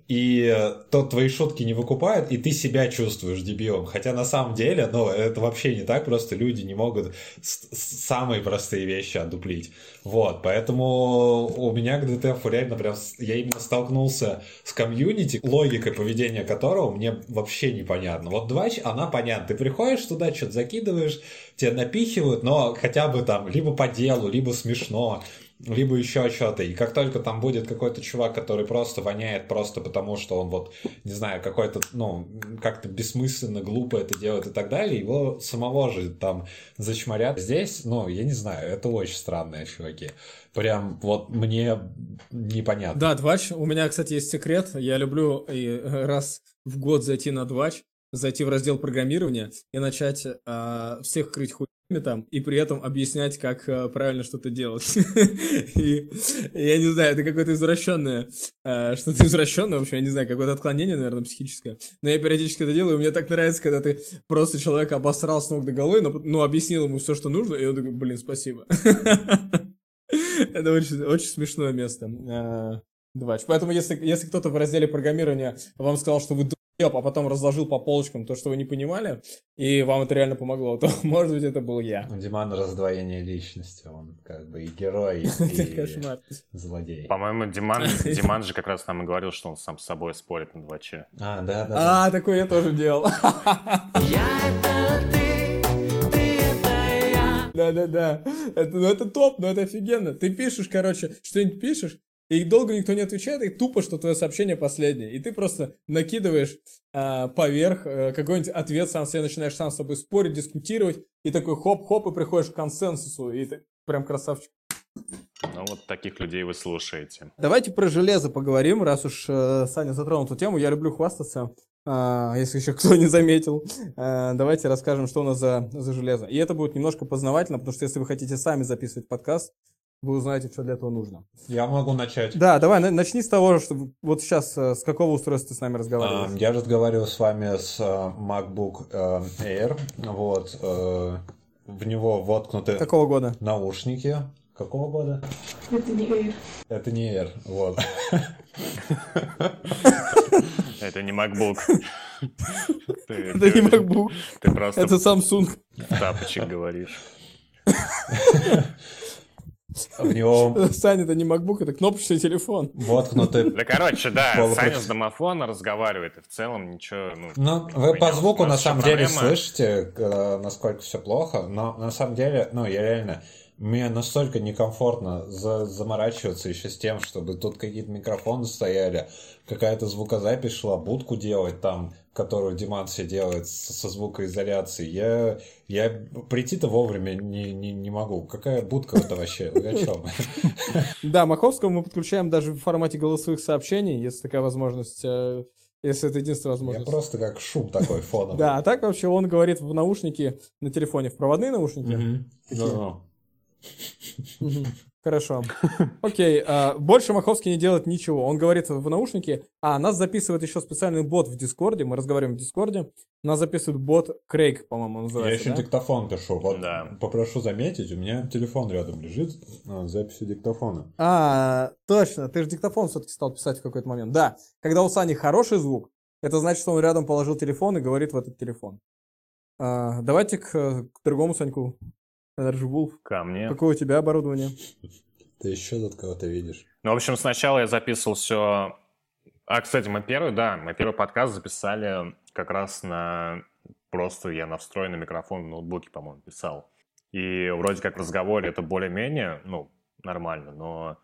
и э, то твои шутки не выкупают, и ты себя чувствуешь дебилом. Хотя на самом деле, ну, это вообще не так, просто люди не могут самые простые вещи одуплить. Вот, поэтому у меня к ДТФ реально прям, я именно столкнулся с комьюнити, логикой поведения которого мне вообще непонятно. Вот двач, она понятна. Ты приходишь туда, что-то закидываешь, тебе напихивают, но хотя бы там либо по делу, либо смешно, либо еще что-то. И как только там будет какой-то чувак, который просто воняет просто потому, что он вот, не знаю, какой-то, ну, как-то бессмысленно, глупо это делает и так далее, его самого же там зачморят. Здесь, ну, я не знаю, это очень странные чуваки. Прям вот мне непонятно. Да, двач. У меня, кстати, есть секрет. Я люблю и, раз в год зайти на двач зайти в раздел программирования и начать а, всех крыть хуями там, и при этом объяснять, как а, правильно что-то делать. [LAUGHS] И я не знаю, это какое-то извращенное, а, что-то извращенное, в общем, я не знаю, какое-то отклонение, наверное, психическое. Но я периодически это делаю, и мне так нравится, когда ты просто человека обосрал с ног до головы, но ну, объяснил ему все, что нужно, и он такой, блин, спасибо. [LAUGHS] Это очень, смешное место. Двач. Поэтому, если, если кто-то в разделе программирования вам сказал, что вы а потом разложил по полочкам то, что вы не понимали, и вам это реально помогло, [LAUGHS] то, может быть, это был я. У Димана раздвоение личности, он как бы и герой, [LAUGHS] Это и кошмар. злодей. По-моему, Диман, [LAUGHS] Диман же как раз нам и говорил, что он сам с собой спорит на 2Ч. А, да, да, да. А, такое я тоже делал. Да-да-да. Это, ну, это топ, ну это офигенно. Ты пишешь, короче, что-нибудь пишешь, и долго никто не отвечает, и тупо, что твое сообщение последнее. И ты просто накидываешь а, поверх а, какой-нибудь ответ, сам себе начинаешь сам с собой спорить, дискутировать, и такой хоп-хоп, и приходишь к консенсусу, и ты прям красавчик. Ну, вот таких людей вы слушаете. Давайте про железо поговорим, раз уж э, Саня затронул эту тему. Я люблю хвастаться, а, если еще кто не заметил. А, давайте расскажем, что у нас за, за железо. И это будет немножко познавательно, потому что если вы хотите сами записывать подкаст, вы узнаете, что для этого нужно. Я могу начать. Да, давай, на- начни с того, что вот сейчас э, с какого устройства ты с нами разговариваешь. Я разговариваю с вами с а, MacBook а, Air. Вот. э, В него воткнуты Какого года? наушники. Какого года? Это не Air. Это не Air. Вот. Это не MacBook. [LAUGHS] Это не MacBook, ты просто это Samsung. тапочек говоришь. [LAUGHS] В него [LAUGHS] Саня, это не MacBook, это кнопочный телефон. воткнуты Да, короче, да, Саня с домофона разговаривает, и в целом ничего, ну... Ну, вы по звуку на самом деле проблема. слышите, э, насколько все плохо, но на самом деле, ну, я реально, мне настолько некомфортно за- заморачиваться еще с тем, чтобы тут какие-то микрофоны стояли, какая-то звукозапись шла, будку делать там, которую Диман все делает со звукоизоляцией. Я, я прийти-то вовремя не, не, не могу. Какая будка это вообще? Вы о чем? [LAUGHS] Да, Маховского мы подключаем даже в формате голосовых сообщений, если такая возможность, э, если это единственная Я возможность. просто как шум такой фоновый. Да, а так вообще он говорит в наушники на телефоне, в проводные наушники. [LAUGHS] Хорошо. Окей, а, больше Маховский не делает ничего. Он говорит в наушнике, а нас записывает еще специальный бот в Дискорде, мы разговариваем в Дискорде, нас записывает бот Крейг, по-моему, Я называется, еще да? диктофон пишу. Вот Да. попрошу заметить, у меня телефон рядом лежит с записью диктофона. А, точно, ты же диктофон все-таки стал писать в какой-то момент. Да, когда у Сани хороший звук, это значит, что он рядом положил телефон и говорит в этот телефон. А, давайте к, к другому Саньку. Energy Wolf. Ко мне. Какое у тебя оборудование? [LAUGHS] Ты еще тут кого-то видишь? Ну, в общем, сначала я записывал все... А, кстати, мы первый, да, мы первый подкаст записали как раз на... Просто я на встроенный микрофон в ноутбуке, по-моему, писал. И вроде как в разговоре это более-менее, ну, нормально, но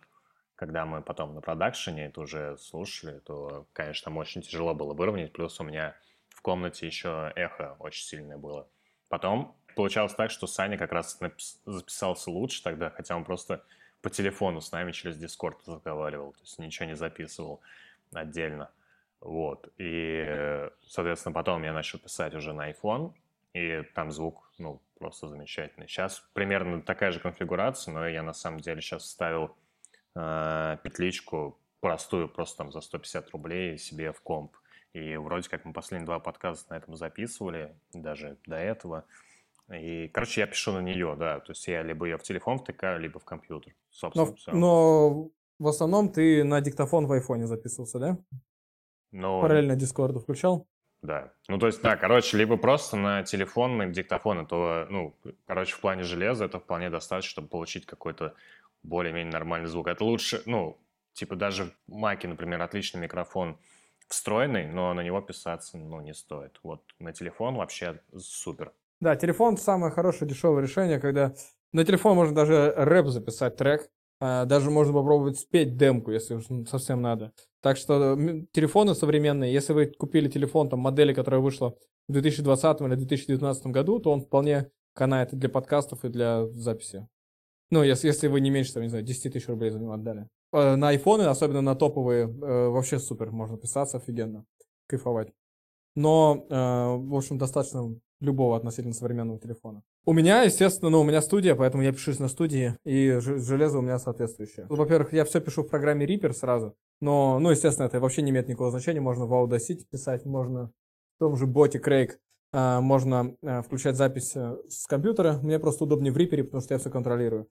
когда мы потом на продакшене это уже слушали, то, конечно, там очень тяжело было выровнять, плюс у меня в комнате еще эхо очень сильное было. Потом получалось так, что Саня как раз записался лучше тогда, хотя он просто по телефону с нами через Discord разговаривал, то есть ничего не записывал отдельно. Вот. И, э, соответственно, потом я начал писать уже на iPhone, и там звук, ну, просто замечательный. Сейчас примерно такая же конфигурация, но я на самом деле сейчас вставил э, петличку простую, просто там за 150 рублей себе в комп. И вроде как мы последние два подкаста на этом записывали, даже до этого. И, короче, я пишу на нее, да. То есть я либо ее в телефон втыкаю, либо в компьютер. Собственно, Но, всё. но в основном ты на диктофон в айфоне записывался, да? Но- Параллельно Дискорду включал? Да. Ну, то есть, да, короче, либо просто на телефонный диктофон, то, ну, короче, в плане железа это вполне достаточно, чтобы получить какой-то более-менее нормальный звук. Это лучше, ну, типа даже в Маке, например, отличный микрофон встроенный, но на него писаться, ну, не стоит. Вот на телефон вообще супер. Да, телефон самое хорошее дешевое решение, когда на телефон можно даже рэп записать, трек, а, даже можно попробовать спеть демку, если уж ну, совсем надо. Так что телефоны современные, если вы купили телефон там модели, которая вышла в 2020 или 2019 году, то он вполне канает и для подкастов, и для записи. Ну, если, если вы не меньше, там, не знаю, 10 тысяч рублей за него отдали. Э, На айфоны, особенно на топовые, э, вообще супер, можно писаться офигенно, кайфовать. но, э, в общем, достаточно любого относительно современного телефона. У меня, естественно, ну, у меня студия, поэтому я пишусь на студии, и железо у меня соответствующее. Ну, Во-первых, я все пишу в программе Reaper сразу, но, ну, естественно, это вообще не имеет никакого значения. Можно в Audacity писать, можно в том же боте Craig, а, можно а, включать запись э, с компьютера. Мне просто удобнее в Reaper, потому что я все контролирую.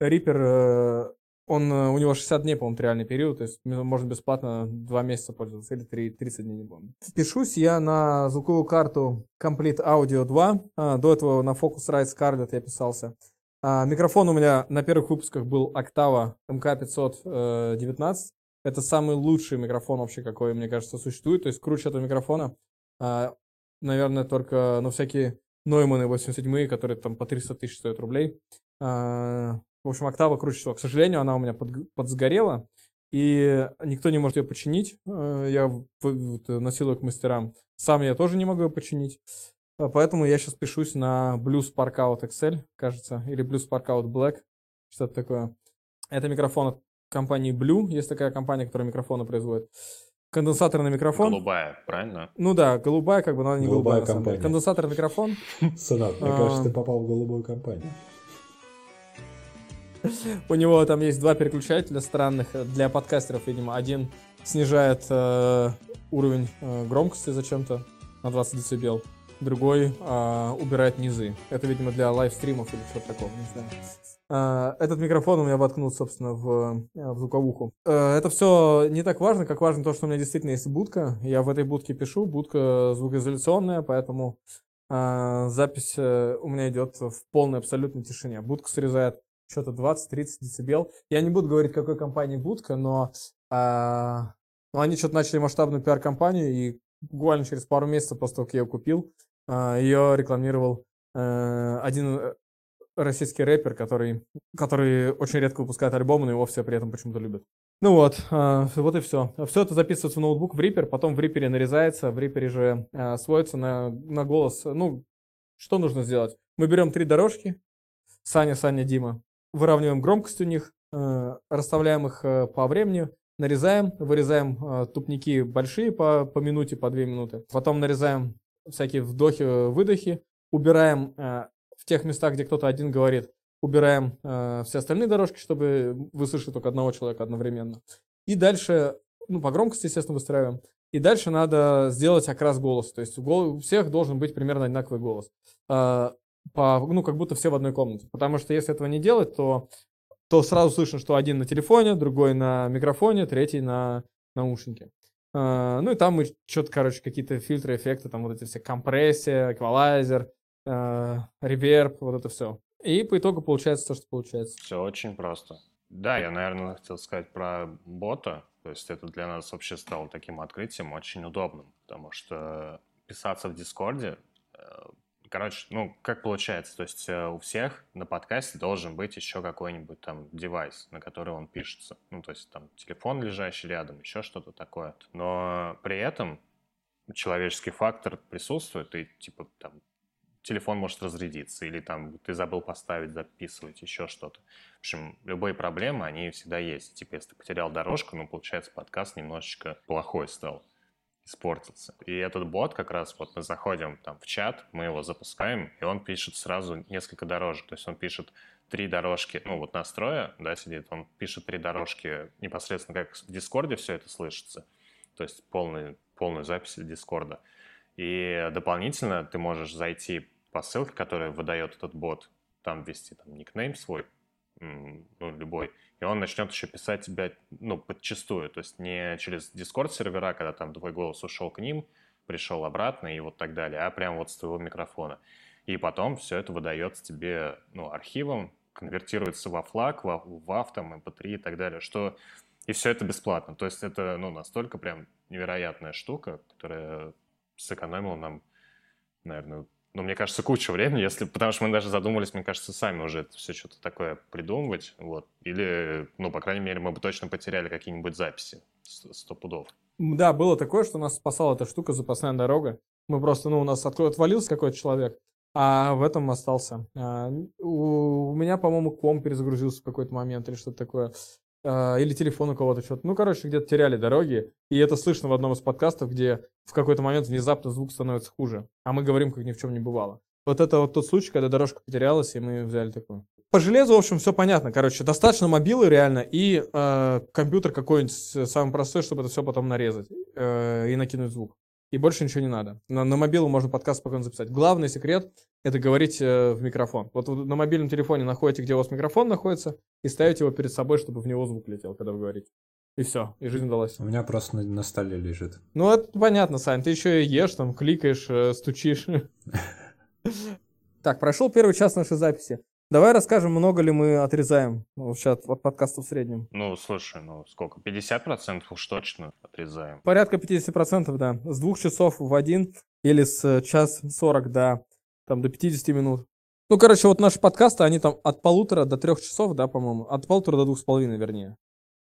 Reaper, э, он, э, у него 60 дней, по-моему, реальный период, то есть можно бесплатно 2 месяца пользоваться, или 3, 30 дней, не помню. Пишусь я на звуковую карту Complete Audio 2, а, до этого на Focusrite Scarlett я писался. А, микрофон у меня на первых выпусках был Octava MK519. Это самый лучший микрофон вообще, какой, мне кажется, существует. То есть круче этого микрофона, а, наверное, только, ну, всякие Нойманы 87, которые там по 300 тысяч стоят рублей. А, В общем, октава круче всего. К сожалению, она у меня под- подсгорела, и никто не может ее починить. Э, Я э, носил ее к мастерам. Сам я тоже не могу ее починить. А, Поэтому я сейчас пишусь на Blue Spark Out XL, кажется, или Blue Spark Out Black, что-то такое. Это микрофон от компании Blue, есть такая компания, которая микрофоны производит. Конденсаторный микрофон. Голубая, правильно? Ну да, голубая, как бы, но она не Голубая голубая, компания. Конденсаторный микрофон. [LAUGHS] Сынок, мне А. кажется, ты попал в голубую компанию. [LAUGHS] У него там есть два переключателя странных э, для подкастеров, видимо. Один снижает э, уровень э, громкости зачем-то на 20 дБ, другой э, убирает низы. Это, видимо, для лайвстримов или что-то такого, не знаю. Э, Этот микрофон у меня воткнут, собственно, в, э, в звуковуху. Это все не так важно, как важно то, что у меня действительно есть будка. Я в этой будке пишу, будка звукоизоляционная, поэтому запись у меня идет в полной абсолютной тишине. Будка срезает что-то 20-30 децибел. Я не буду говорить, какой компании будка, но а, ну, они что-то начали масштабную пиар-компанию, и буквально через пару месяцев после того, как я ее купил, а, ее рекламировал э, один э, российский рэпер, который, который очень редко выпускает альбомы, но его все при этом почему-то любят. Ну вот, а, вот и все. Все это записывается в ноутбук в Reaper, потом в Reaper нарезается, в Reaper же а, сводится на, на голос. Ну, что нужно сделать? Мы берем три дорожки, Саня, Саня, Дима, выравниваем громкость у них, э, расставляем их э, по времени, нарезаем, вырезаем э, тупники большие по, по минуте, по две минуты. Потом нарезаем всякие вдохи, выдохи, убираем в тех местах, где кто-то один говорит, убираем все остальные дорожки, чтобы выслушать только одного человека одновременно. И дальше, ну, по громкости, естественно, выстраиваем. И дальше надо сделать окрас голоса. То есть у всех должен быть примерно одинаковый голос. По, ну, как будто все в одной комнате. Потому что если этого не делать, то, то сразу слышно, что один на телефоне, другой на микрофоне, третий на наушнике. А, ну и там мы что-то, короче, какие-то фильтры, эффекты, там вот эти все компрессия, эквалайзер, а, реверб, вот это все. И по итогу получается то, что получается. Все очень просто. Да, я, наверное, хотел сказать про бота. То есть это для нас вообще стало таким открытием очень удобным, потому что писаться в Дискорде, э, короче, ну, как получается, то есть э, у всех на подкасте должен быть еще какой-нибудь там девайс, на который он пишется. Ну, то есть там телефон, лежащий рядом, еще что-то такое. Но при этом человеческий фактор присутствует, и типа там телефон может разрядиться, или там ты забыл поставить, записывать, еще что-то. В общем, любые проблемы, они всегда есть. Типа, если ты потерял дорожку, ну, получается, подкаст немножечко плохой стал, испортился. И этот бот как раз, вот мы заходим там в чат, мы его запускаем, и он пишет сразу несколько дорожек. То есть он пишет три дорожки, ну, вот настроя, да, сидит, он пишет три дорожки непосредственно, как в Дискорде все это слышится. То есть полный, полную запись Дискорда. И дополнительно ты можешь зайти по ссылке, которую выдает этот бот, там ввести там, никнейм свой, ну, любой, и он начнет еще писать тебя, ну, подчастую, то есть не через Discord сервера, когда там твой голос ушел к ним, пришел обратно и вот так далее, а прям вот с твоего микрофона. И потом все это выдается тебе, ну, архивом, конвертируется во флаг, во, в WAV, там, MP3 и так далее, что... И все это бесплатно. То есть это, ну, настолько прям невероятная штука, которая сэкономила нам, наверное, ну, мне кажется, кучу времени, если, потому что мы даже задумались, мне кажется, сами уже это все что-то такое придумывать, вот, или, ну, по крайней мере, мы бы точно потеряли какие-нибудь записи, сто пудов. Да, было такое, что нас спасала эта штука, запасная дорога. Мы просто, ну, у нас отвалился какой-то человек, а в этом остался. А, У, меня, по-моему, ком перезагрузился в какой-то момент или что-то такое. А, или телефон у кого-то что-то. Ну, короче, где-то теряли дороги, и это слышно в одном из подкастов, где в какой-то момент внезапно звук становится хуже, а мы говорим, как ни в чем не бывало. Вот это вот тот случай, когда дорожка потерялась, и мы взяли такую. По железу, в общем, все понятно. Короче, достаточно мобилы реально и э, компьютер какой-нибудь самый простой, чтобы это все потом нарезать э, и накинуть звук. И больше ничего не надо. На, на мобилу можно подкаст спокойно записать. Главный секрет — это говорить э, в микрофон. Вот вы на мобильном телефоне находите, где у вас микрофон находится, и ставите его перед собой, чтобы в него звук летел, когда вы говорите. И все, и жизнь удалась. У меня просто на, на столе лежит. Ну, это понятно, Сань. Ты еще и ешь, там, кликаешь, э, стучишь. [LAUGHS] Так, прошел первый час нашей записи. Давай расскажем, много ли мы отрезаем вообще от, от подкаста в среднем. Ну, слушай, ну сколько? 50% уж точно отрезаем. Порядка 50%, да. С двух часов в один или с э, час 40 до, там, до 50 минут. Ну, короче, вот наши подкасты, они там от полутора до трех часов, да, по-моему. От полутора до двух с половиной, вернее,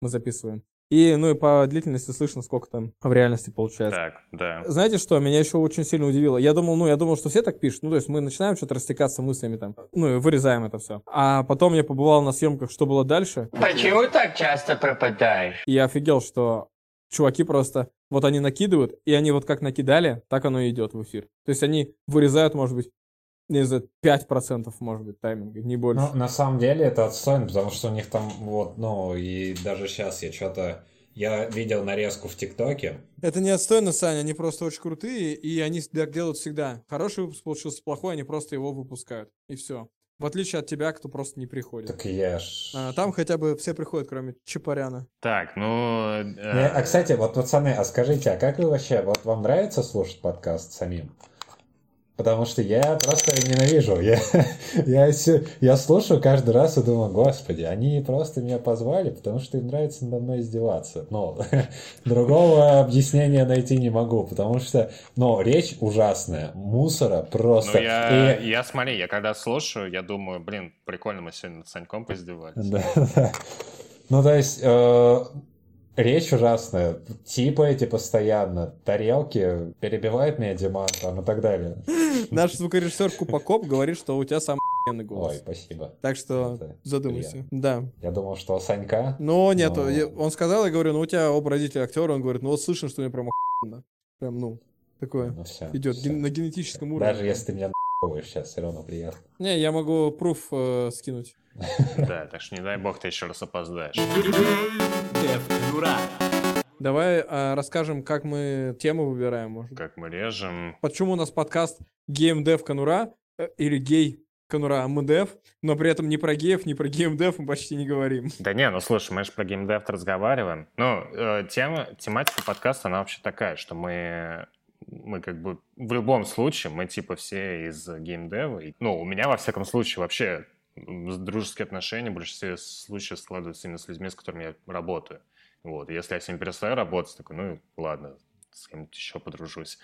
мы записываем. И, ну и по длительности слышно, сколько там в реальности получается. Так, да. Знаете что, меня еще очень сильно удивило. Я думал, ну, я думал, что все так пишут. Ну, то есть мы начинаем что-то растекаться мыслями там, ну, и вырезаем это все. А потом я побывал на съемках, что было дальше. Почему так часто пропадаешь? И я офигел, что чуваки просто, вот они накидывают, и они вот как накидали, так оно и идет в эфир. То есть они вырезают, может быть, не знаю, 5% может быть тайминга, не больше. Ну, на самом деле это отстойно, потому что у них там вот, ну, и даже сейчас я что-то... Я видел нарезку в ТикТоке. Это не отстойно, Саня, они просто очень крутые, и они так делают всегда. Хороший выпуск получился, плохой, они просто его выпускают, и все. В отличие от тебя, кто просто не приходит. Так я ж... А, там хотя бы все приходят, кроме Чапаряна. Так, ну... Не, э, а, кстати, вот, пацаны, а скажите, а как вы вообще, вот вам нравится слушать подкаст самим? Потому что я просто ненавижу. Я, я, я слушаю каждый раз и думаю, господи, они просто меня позвали, потому что им нравится надо мной издеваться. Но [LAUGHS] другого объяснения найти не могу, потому что, ну, речь ужасная, мусора Ну, просто. я, И- я смотри, я когда слушаю, я думаю, блин, прикольно мы сегодня над Саньком [LAUGHS] поиздевались. Да, да. Ну, то есть, э, речь ужасная, типаете постоянно, тарелки, перебивает меня Диман там и так далее. Наш звукорежиссер Купакоп говорит, что у тебя самый охуенный голос. Ой, спасибо. Так что Это задумайся. приятно. Да. Я думал, что у Санька... Но нет, я- он сказал, я говорю, ну у тебя оба родителя актера, он говорит, ну вот слышно, что мне прям охуенно. Прям, ну, такое Ну, все, идет все. на генетическом уровне. Даже если ты меня нахуешь сейчас, все равно приятно. Не, я могу пруф э, скинуть. Да, так что не дай бог ты еще раз опоздаешь. Конура. Давай э, расскажем, как мы тему выбираем, может. Как мы режем. Почему у нас подкаст GameDev Конура э, или гей Конура МДФ, но при этом ни про геев, ни про GameDev мы почти не говорим. Да не, ну слушай, мы же про геймдев разговариваем. Ну, э, тема, тематика подкаста, она вообще такая, что мы, мы как бы в любом случае, мы типа все из геймдева. И, ну, у меня во всяком случае вообще дружеские отношения в большинстве случаев складываются именно с людьми, с которыми я работаю. Вот, если я с ними перестаю работать, такой, ну, ладно, с кем-нибудь еще подружусь.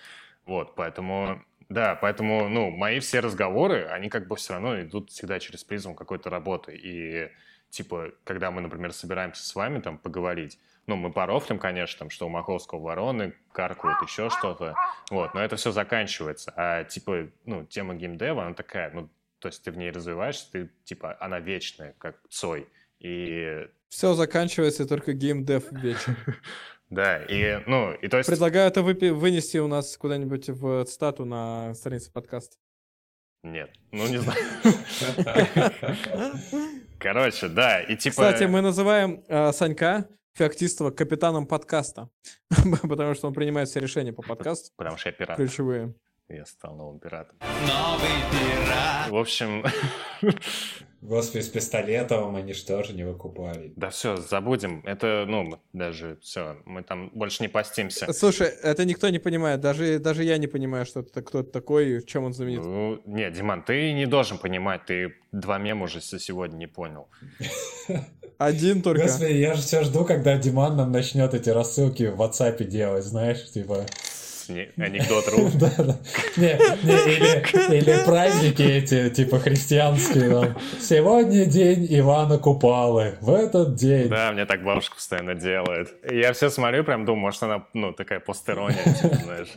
Вот, поэтому, да, поэтому, ну, мои все разговоры, они как бы все равно идут всегда через призму какой-то работы. И, типа, когда мы, например, собираемся с вами там поговорить, ну, мы порофлим, конечно, там, что у Маховского вороны каркают, еще что-то, вот, но это все заканчивается. А, типа, ну, тема геймдева, она такая, ну, то есть ты в ней развиваешься, ты, типа, она вечная, как Цой. И, Все заканчивается только GameDev вечер. [LAUGHS] да, и, ну, и то есть... Предлагаю это выпи- вынести у нас куда-нибудь в цитату на странице подкаста. Нет, ну, не знаю. [LAUGHS] Короче, да, и типа... Кстати, мы называем э, Санька Феоктистова капитаном подкаста, [LAUGHS] потому что он принимает все решения по подкасту, Потому что я пират. ключевые. Я стал новым пиратом. Новый пират. В общем, Господи, с пистолетом они что же не выкупали? да все, забудем. Это, ну, даже все, мы там больше не постимся. Слушай, это никто не понимает, даже, даже я не понимаю, что это, кто это такой, чем он знаменит. Ну, нет, Диман, ты не должен понимать, ты два мема уже сегодня не понял. Один только. Господи, я же все жду, когда Диман нам начнет эти рассылки в WhatsApp делать, знаешь, типа... Не- Анекдот ру. [LAUGHS] Или, или праздники эти, типа христианские. Сегодня день Ивана Купалы. В этот день. Да, мне так бабушка постоянно делает. Я все смотрю, прям думаю, может, она, ну, такая постерония, типа, знаешь.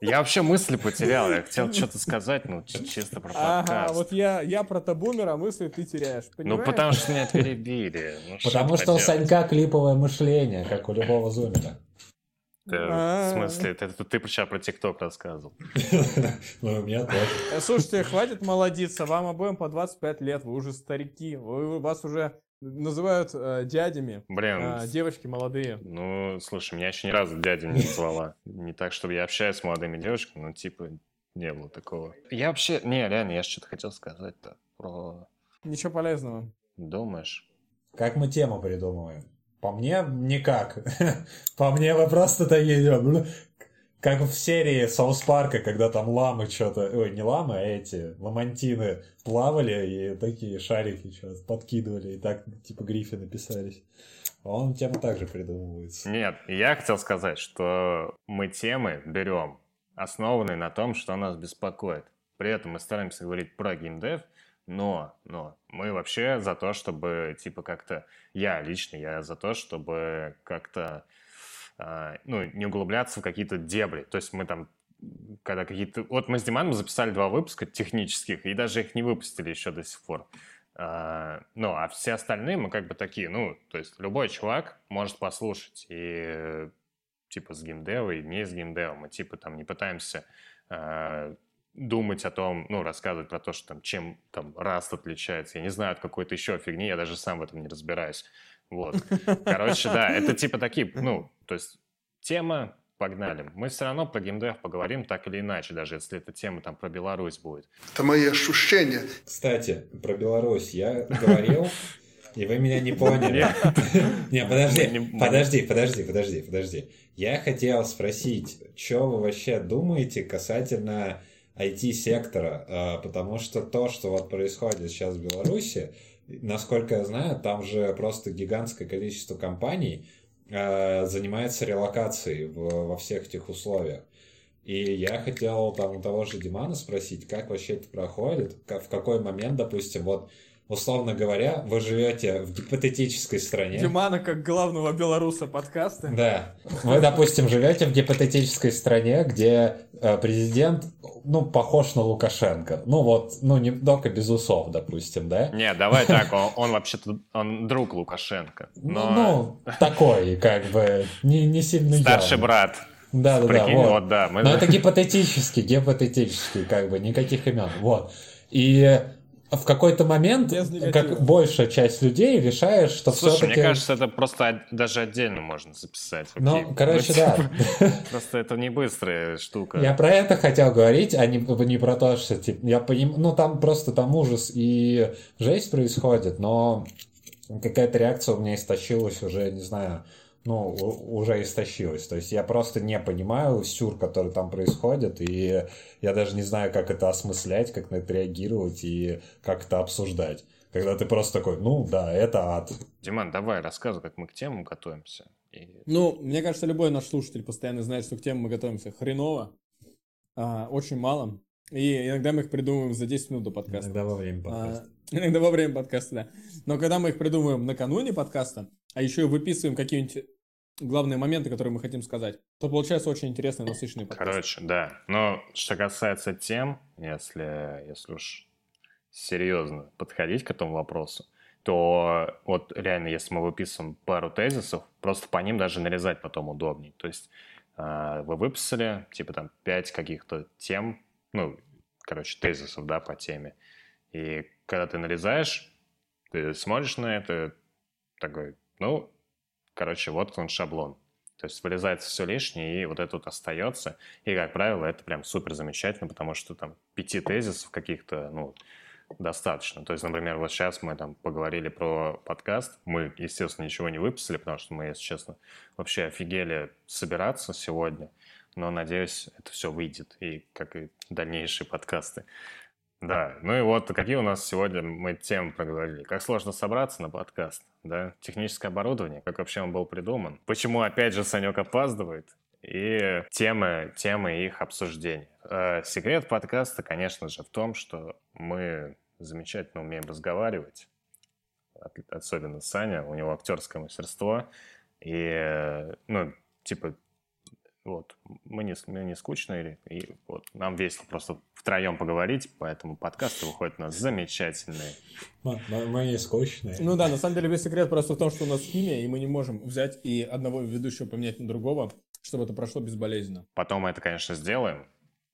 Я вообще мысли потерял. Я хотел что-то сказать, ну, чисто про Ага, подкаст. вот я, я про табумер, а мысли ты теряешь. Ну, понимаешь? потому что меня перебили. Ну, Потому что у поделать? Санька клиповое мышление, как у любого зумера. Ты- А. В смысле, ты, ты, ты сейчас про ТикТок рассказывал. [LAUGHS] Ну, у меня тоже. Э, Слушайте, хватит молодиться, вам обоим по 25 лет, вы уже старики, вы, вас уже называют э, дядями, Блин, а, девочки молодые. ну, слушай, меня еще ни разу дядя не назвала. Не так, чтобы я общаюсь с молодыми девушками, но типа не было такого. Я вообще... Не, реально, я что-то хотел сказать-то про... Ничего полезного. Думаешь? Как мы тему придумываем? По мне, никак. [LAUGHS] По мне, вы просто такие, блин, как в серии Соус Парка, когда там ламы что-то, ой, не ламы, а эти ламантины плавали и такие шарики что-то подкидывали, и так, типа, гриффины писались. А он тема также придумывается. Нет, я хотел сказать, что мы темы берем, основанные на том, что нас беспокоит. При этом мы стараемся говорить про геймдев, но, но мы вообще за то, чтобы, типа, как-то, я лично, я за то, чтобы как-то, а, ну, не углубляться в какие-то дебри. То есть мы там, когда какие-то... Вот мы с Диманом записали два выпуска технических, и даже их не выпустили еще до сих пор. А, ну, а все остальные мы как бы такие, ну, то есть любой чувак может послушать, и э, типа с геймдева и не с геймдева. Мы типа там не пытаемся а, думать о том, ну, рассказывать про то, что там, чем там Раст отличается. Я не знаю от какой-то еще фигни, я даже сам в этом не разбираюсь. Вот. Короче, да, это [LAUGHS] типа такие, ну, то есть тема, погнали. Мы все равно про геймдев поговорим так или иначе, даже если эта тема там про Беларусь будет. Это мои ощущения. Кстати, про Беларусь я говорил, и вы меня не поняли. [LAUGHS] Не, подожди, подожди, подожди, подожди, подожди. Я хотел спросить, что вы вообще думаете касательно IT-сектора, А, потому что то, что вот происходит сейчас в Беларуси, насколько я знаю, там же просто гигантское количество компаний а, занимается релокацией во всех этих условиях. И я хотел там у того же Димана спросить, как вообще это проходит, в какой момент, допустим, вот условно говоря, вы живете в гипотетической стране. Димана как главного белоруса подкаста. Да. Вы, допустим, живете в гипотетической стране, где э, президент, ну, похож на Лукашенко. Ну, вот, ну, не только без усов, допустим, да? Не, давай так, он, [LAUGHS] он вообще-то он друг Лукашенко. Но Ну, ну, такой, как бы, не, не сильно старший явный. брат. Да, да, да. Прикинь, вот. вот да. Мы... Но это гипотетически, гипотетически, как бы, никаких имен. Вот. И в какой-то момент, как большая часть людей решает, что Слушай, все-таки... мне кажется, это просто даже отдельно можно записать. Ну, окей? короче, Ну, да. типа, [LAUGHS] Просто это не быстрая штука. Я про это хотел говорить, а не, не про то, что типа, я понимаю, ну там просто там ужас и жесть происходит, но какая-то реакция у меня истощилась уже, не знаю, ну, уже истощилась. То есть я просто не понимаю сюр, который там происходит, и я даже не знаю, как это осмыслять, как на это реагировать и как это обсуждать. Когда ты просто такой, ну да, это ад. Диман, давай рассказывай, как мы к темам готовимся. И- Ну, мне кажется, любой наш слушатель постоянно знает, что к темам мы готовимся хреново, а, очень мало. И иногда мы их придумываем за 10 минут до подкаста. Иногда во время А, подкаста. [LAUGHS] иногда во время подкаста, да. Но когда мы их придумываем накануне подкаста, а еще и выписываем какие-нибудь главные моменты, которые мы хотим сказать, то получается очень интересный, насыщенный подкаст. Короче, да. Но что касается тем, если, если уж серьезно подходить к этому вопросу, то вот реально, если мы выписываем пару тезисов, просто по ним даже нарезать потом удобней. То есть а, вы выписали, типа там, пять каких-то тем, ну, короче, тезисов, да, по теме. И когда ты нарезаешь, ты смотришь на это, такой, ну, короче, вот он шаблон. То есть вырезается все лишнее, и вот это вот остается. И, как правило, это прям супер замечательно, потому что там пяти тезисов каких-то, ну, достаточно. То есть, например, вот сейчас мы там поговорили про подкаст. Мы, естественно, ничего не выписали, потому что мы, если честно, вообще офигели собираться сегодня. Но, надеюсь, это все выйдет, и как и дальнейшие подкасты. Да, ну и вот какие у нас сегодня мы темы проговорили. Как сложно собраться на подкаст, да? Техническое оборудование, как вообще он был придуман. Почему, опять же, Санек опаздывает? И темы, темы их обсуждения. Э, Секрет подкаста, конечно же, в том, что мы замечательно умеем разговаривать. Особенно Саня, у него актерское мастерство. И, э, ну, типа, вот, мы не, мы не скучные, и вот нам весело просто втроем поговорить, поэтому подкасты выходят у нас замечательные. Мы, не скучные. Ну да, на самом деле весь секрет просто в том, что у нас химия, и мы не можем взять и одного ведущего поменять на другого, чтобы это прошло безболезненно. Потом мы это, конечно, сделаем,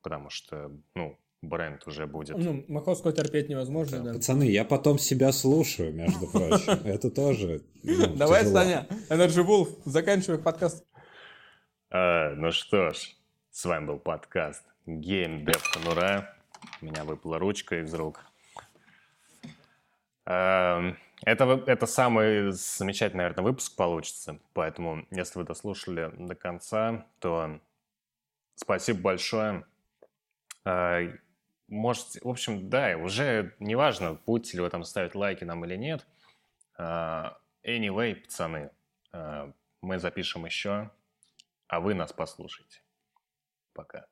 потому что, ну, бренд уже будет. Ну, Маховского терпеть невозможно, да. Пацаны, я потом себя слушаю, между прочим. [LAUGHS] Это тоже ну, Давай. Саня, Energy Wolf, заканчивай подкаст. А, ну что ж, с вами был подкаст Game Dev Конура. У меня выпала ручка из рук. Эм, Это, это самый замечательный, наверное, выпуск получится. Поэтому, если вы дослушали до конца, то спасибо большое. Э, Можете, в общем, да, уже неважно, будете ли вы там ставить лайки нам или нет. Э, Anyway, пацаны, мы запишем еще, а вы нас послушайте. Пока.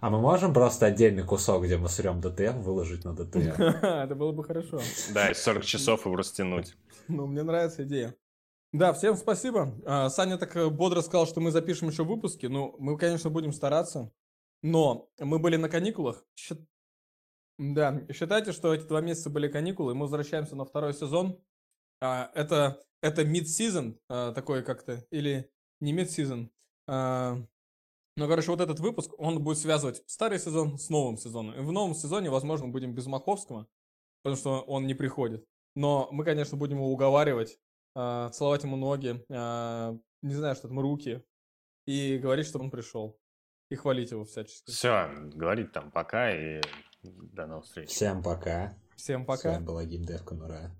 А мы можем просто отдельный кусок, где мы срем DTF, выложить на DTF? [LAUGHS] Это было бы хорошо. Да, и 40 часов его растянуть. Ну, мне нравится идея. Да, всем спасибо. А, Саня так э, бодро сказал, что мы запишем еще выпуски. Ну, мы, конечно, будем стараться. Но мы были на каникулах. Да, считайте, что эти два месяца были каникулы, и мы возвращаемся на второй сезон. А, Это, это mid-season а, такой как-то, или не mid-season. А, Ну, короче, вот этот выпуск, он будет связывать старый сезон с новым сезоном. И в новом сезоне, возможно, будем без Маховского, потому что он не приходит. Но мы, конечно, будем его уговаривать, а, целовать ему ноги, а, не знаю, что там, руки, и говорить, чтобы он пришел. И хвалить его всячески. Все, говорить там пока и до новых встреч. Всем пока. Всем С пока. вами была Геймдев Конура.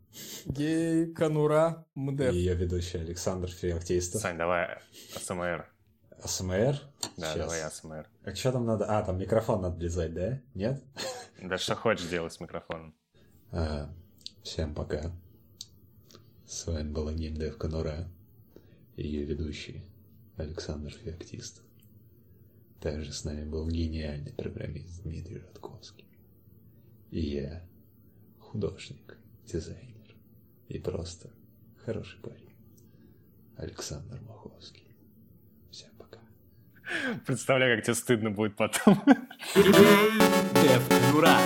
Гей, Канура, И Мдев. ее ведущий Александр Феоктистов. Сань, давай АСМР. АСМР? Да, Щас. давай АСМР. А что там надо? А, там микрофон надо влезать, да? Нет? Да что хочешь делать с микрофоном. Ага. Всем пока. С вами была Геймдев Конура. И ее ведущий Александр Феоктистов. Также с нами был гениальный программист Дмитрий Радковский. И я художник, дизайнер и просто хороший парень. Александр Маховский. Представляю, как тебе стыдно будет потом. Дев Конура.